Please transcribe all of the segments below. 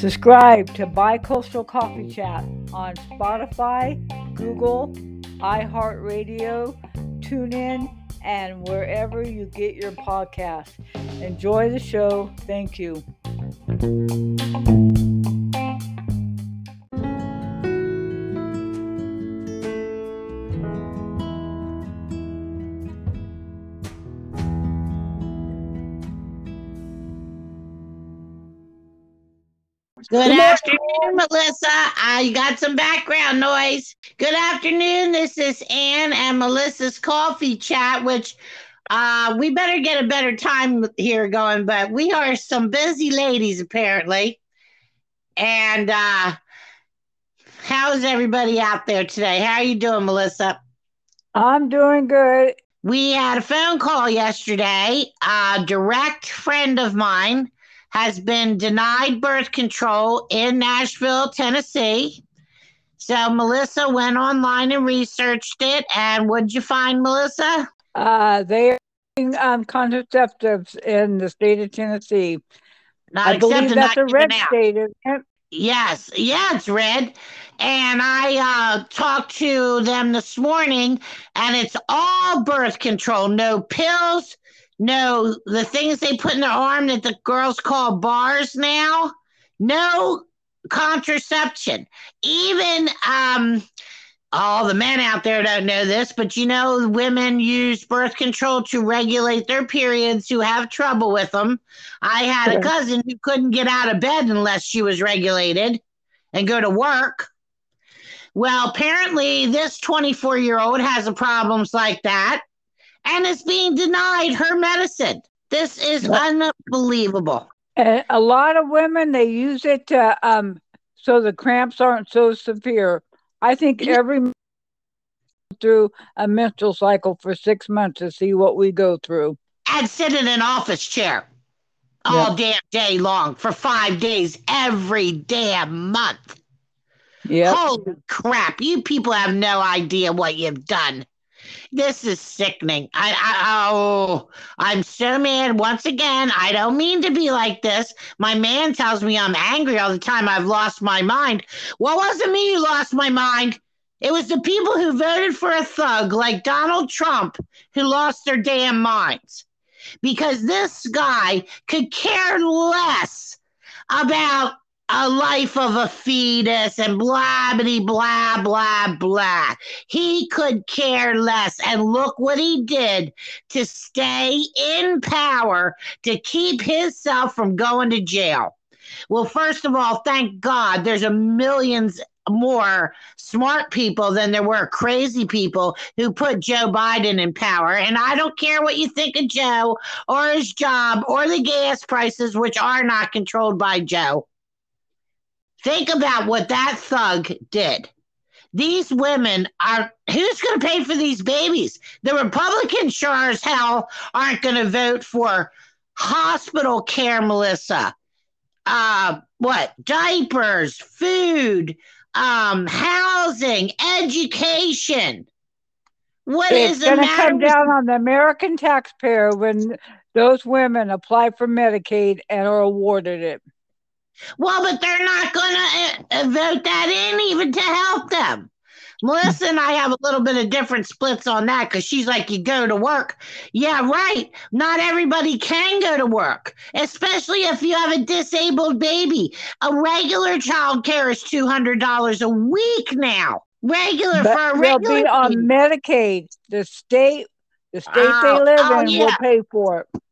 Subscribe to Bicoastal Coffee Chat on Spotify, Google, iHeartRadio, TuneIn, and wherever you get your podcast. Enjoy the show. Thank you. Good afternoon, Melissa. Uh, you got some background noise. Good afternoon. This is Ann and Melissa's coffee chat, which uh, we better get a better time here going, but we are some busy ladies apparently. And uh, how's everybody out there today? How are you doing, Melissa? I'm doing good. We had a phone call yesterday. A direct friend of mine has been denied birth control in Nashville, Tennessee. So Melissa went online and researched it. And what'd you find, Melissa? Uh, they are um, contraceptives in the state of Tennessee. Not I believe that's a red out. state. isn't it? Yes, yeah, it's red. And I uh, talked to them this morning, and it's all birth control, no pills, no the things they put in their arm that the girls call bars now, no contraception. Even um, all the men out there don't know this, but you know, women use birth control to regulate their periods who have trouble with them. I had a cousin who couldn't get out of bed unless she was regulated and go to work. Well, apparently, this 24 year old has a problems like that and is being denied her medicine. This is What? unbelievable. And a lot of women they use it to um so the cramps aren't so severe. I think every m- through a menstrual cycle for six months to see what we go through. And sit in an office chair all damn day long for five days every damn month. Yep. Holy crap. You people have no idea what you've done. This is sickening. I, I oh, I'm so mad. Once again, I don't mean to be like this. My man tells me I'm angry all the time. I've lost my mind. Well, it wasn't me who lost my mind. It was the people who voted for a thug like Donald Trump who lost their damn minds. Because this guy could care less about a life of a fetus and blah blah blah blah blah. He could care less. And look what he did to stay in power to keep himself from going to jail. Well, first of all, thank God there's a millions more smart people than there were crazy people who put Joe Biden in power. And I don't care what you think of Joe or his job or the gas prices, which are not controlled by Joe. Think about what that thug did. These women are who's going to pay for these babies? The Republicans sure as hell aren't going to vote for hospital care, Melissa. Uh, what diapers, food, um, housing, education. What is It's the going to come down on the American taxpayer when those women apply for Medicaid and are awarded it. Well, but they're not going to uh, vote that in even to help them. Melissa and I have a little bit of different splits on that because she's like, you go to work. Yeah, right. Not everybody can go to work, especially if you have a disabled baby. A regular child care is $200 a week now. Regular But for a they'll regular be on. Medicaid. The state, the state Oh, they live oh, in will pay for it.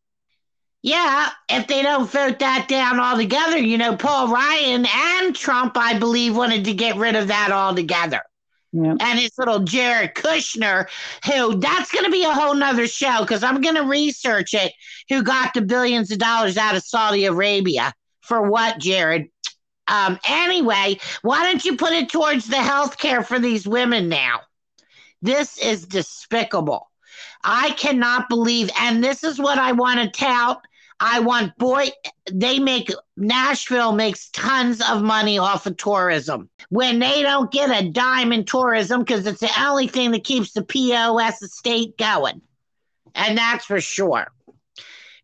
Yeah, if they don't vote that down altogether, you know, Paul Ryan and Trump, I believe, wanted to get rid of that altogether. Yeah. and his little Jared Kushner, who that's going to be a whole nother show because I'm going to research it. Who got the billions of dollars out of Saudi Arabia for what, Jared? Um, anyway, why don't you put it towards the health care for these women now? This is despicable. I cannot believe, and this is what I want to tout. I want boy, they make Nashville makes tons of money off of tourism. When they don't get a dime in tourism because it's the only thing that keeps the POS estate going. And that's for sure.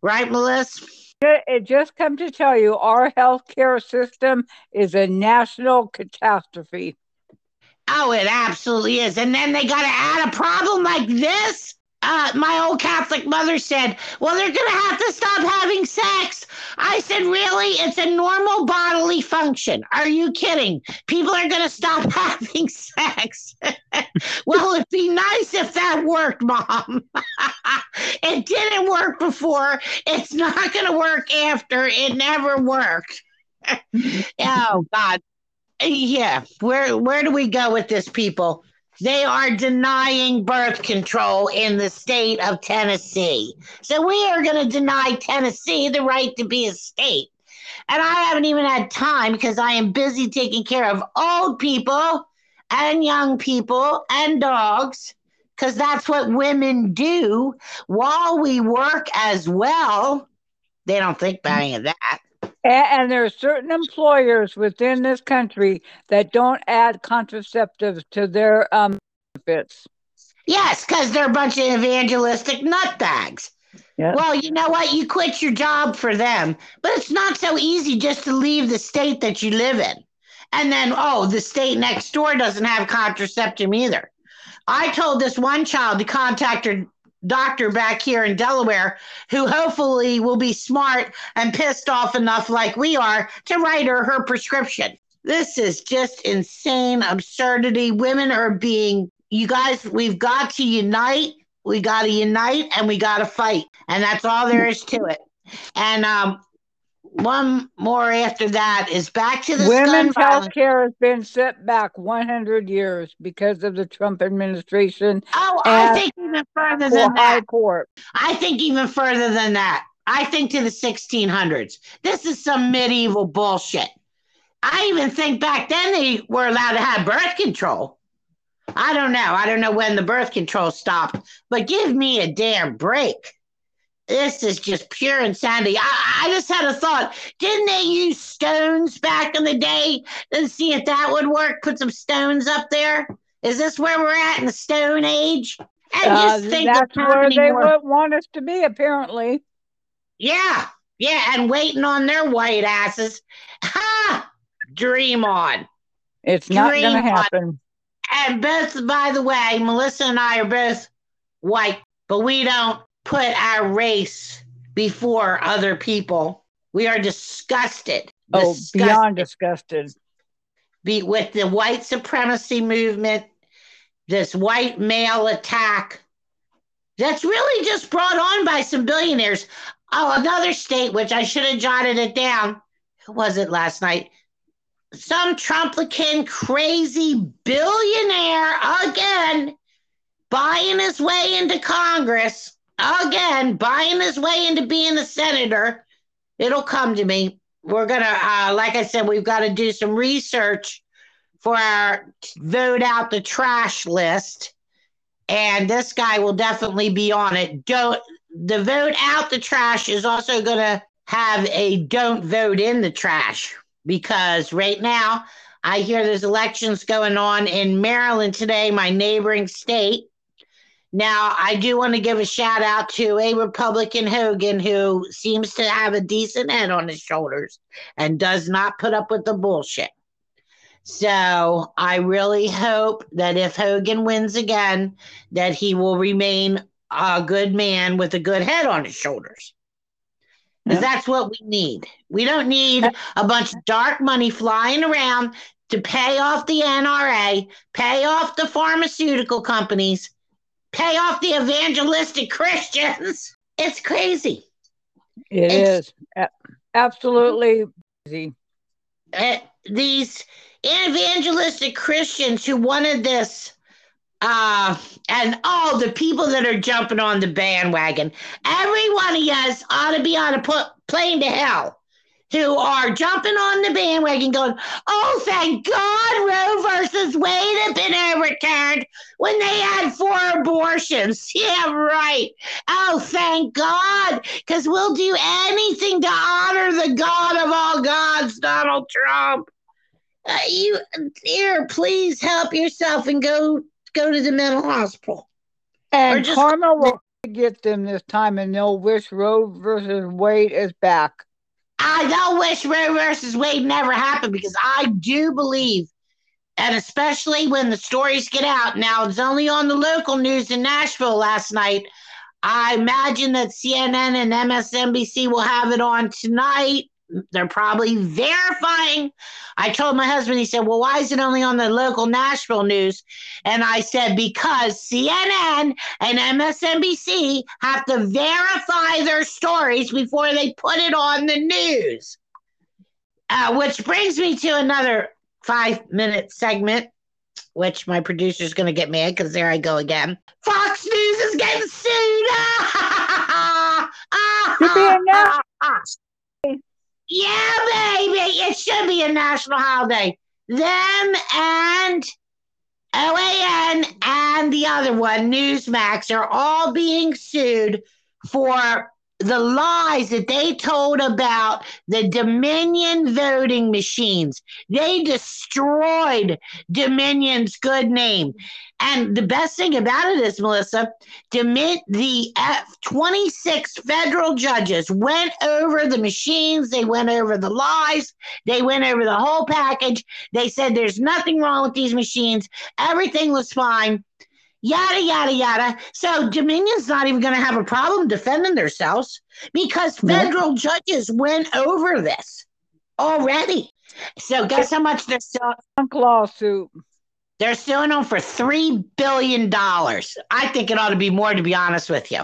Right, Melissa? It just come to tell you our healthcare system is a national catastrophe. Oh, it absolutely is. And then they got to add a problem like this. Uh, my old Catholic mother said, Well, they're going to have to stop having sex. I said, Really? It's a normal bodily function. Are you kidding? People are going to stop having sex. well, it'd be nice if that worked, Mom. it didn't work before. It's not going to work after. It never worked. oh, God. Yeah. Where, where do we go with this, people? They are denying birth control in the state of Tennessee. So we are going to deny Tennessee the right to be a state. And I haven't even had time because I am busy taking care of old people and young people and dogs because that's what women do while we work as well. They don't think about any of that. And, and there are certain employers within this country that don't add contraceptives to their um, benefits. Yes, because they're a bunch of evangelistic nutbags. Yeah. Well, you know what? You quit your job for them, but it's not so easy just to leave the state that you live in. And then, oh, the state next door doesn't have contraceptive either. I told this one child to contact her doctor back here in Delaware who hopefully will be smart and pissed off enough, like we are, to write her her prescription. This is just insane absurdity. Women are being, you guys, we've got to unite. We got to unite and we got to fight. And that's all there is to it. And um, one more after that is back to the Women's health care has been set back 100 years because of the Trump administration. Oh, I think even further than that. High. Court. I think even further than that. I think to the 1600s. This is some medieval bullshit. I even think back then they were allowed to have birth control. I don't know. I don't know when the birth control stopped, but give me a damn break. This is just pure insanity. I, I just had a thought. Didn't they use stones back in the day to see if that would work? Put some stones up there? Is this where we're at in the Stone Age? I Uh, think that's where they more- would want us to be, apparently. Yeah, yeah, and waiting on their white asses. Ha! Dream on. It's not Dream going to on. happen. And both, by the way, Melissa and I are both white, but we don't put our race before other people. We are disgusted. Oh, disgusted beyond disgusted. be with the white supremacy movement, this white male attack that's really just brought on by some billionaires. Oh, another state, which I should have jotted it down. Who was it last night? Some Trumplican crazy billionaire again buying his way into Congress again, buying his way into being a senator. It'll come to me. We're gonna, uh, like I said, we've got to do some research for our vote out the trash list, and this guy will definitely be on it. Don't the vote out the trash is also gonna have a don't vote in the trash because right now I hear there's elections going on in Maryland today, my neighboring state. Now, I do want to give a shout out to a Republican Hogan who seems to have a decent head on his shoulders and does not put up with the bullshit. So I really hope that if Hogan wins again, that he will remain a good man with a good head on his shoulders. Because Yeah. that's what we need. We don't need a bunch of dark money flying around to pay off the NRA, pay off the pharmaceutical companies, pay off the evangelistic Christians. It's crazy. It It's- is A- absolutely crazy. uh, these evangelistic Christians who wanted this, uh, and all the people that are jumping on the bandwagon, every one of us ought to be on a put, plane to hell. Who are jumping on the bandwagon going, oh, thank God Roe versus Wade have been overturned when they had four abortions. Yeah, right. Oh, thank God, because we'll do anything to honor the God of all gods, Donald Trump. Uh, you, here, please help yourself and go go to the mental hospital. And just- karma will get them this time, and they'll wish Roe versus Wade is back. I don't wish Roe versus Wade never happened because I do believe, and especially when the stories get out. Now it's only on the local news in Nashville last night. I imagine that CNN and MSNBC will have it on tonight they're probably verifying. I told my husband, he said, Well, why is it only on the local Nashville news? And I said, Because CNN and MSNBC have to verify their stories before they put it on the news. Uh, which brings me to another five minute segment, which my producer's going to get mad because there I go again. Fox News is getting sued. You're being announced. Yeah, baby. It should be a national holiday. Them and OAN and the other one, Newsmax, are all being sued for the lies that they told about the Dominion voting machines. They destroyed Dominion's good name. And the best thing about it is, Melissa, the F- 26 federal judges went over the machines, they went over the lies, they went over the whole package. They said there's nothing wrong with these machines, everything was fine yada yada yada. So Dominion's not even going to have a problem defending themselves because federal no. judges went over this already. So guess how much they're suing? Lawsuit. They're suing them for three billion dollars. I think it ought to be more, to be honest with you.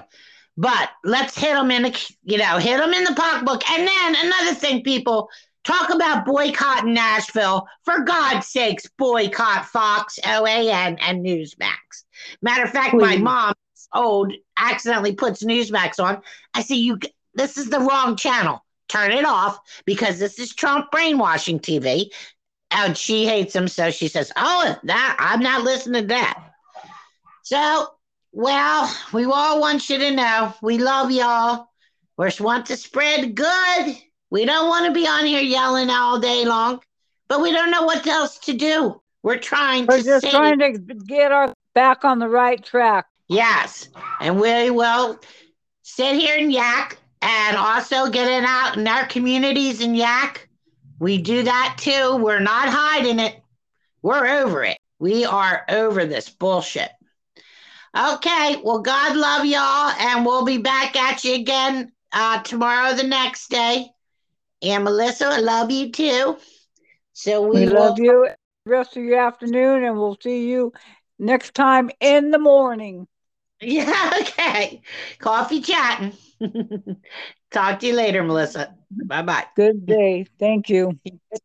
But let's hit them in the, you know, hit them in the pocketbook. And then another thing, people talk about boycotting Nashville. For God's sakes, boycott Fox, OAN, and Newsmax. Matter of fact, Please. my mom, old, accidentally puts Newsmax on. I say, "You, this is the wrong channel. Turn it off because this is Trump brainwashing TV." And she hates him, so she says, "Oh, that I'm not listening to that." So, well, we all want you to know we love y'all. We just want to spread good. We don't want to be on here yelling all day long, but we don't know what else to do. We're trying We're to just save. trying to get our back on the right track. Yes. And we will sit here and yak and also get it out in our communities and yak. We do that too. We're not hiding it. We're over it. We are over this bullshit. Okay. Well, God love y'all. And we'll be back at you again uh, tomorrow, the next day. And Melissa, I love you too. So we, we love you rest of your afternoon and we'll see you next time in the morning. Yeah, okay. Coffee chatting. Talk to you later, Melissa. Bye bye. Good day. Thank you.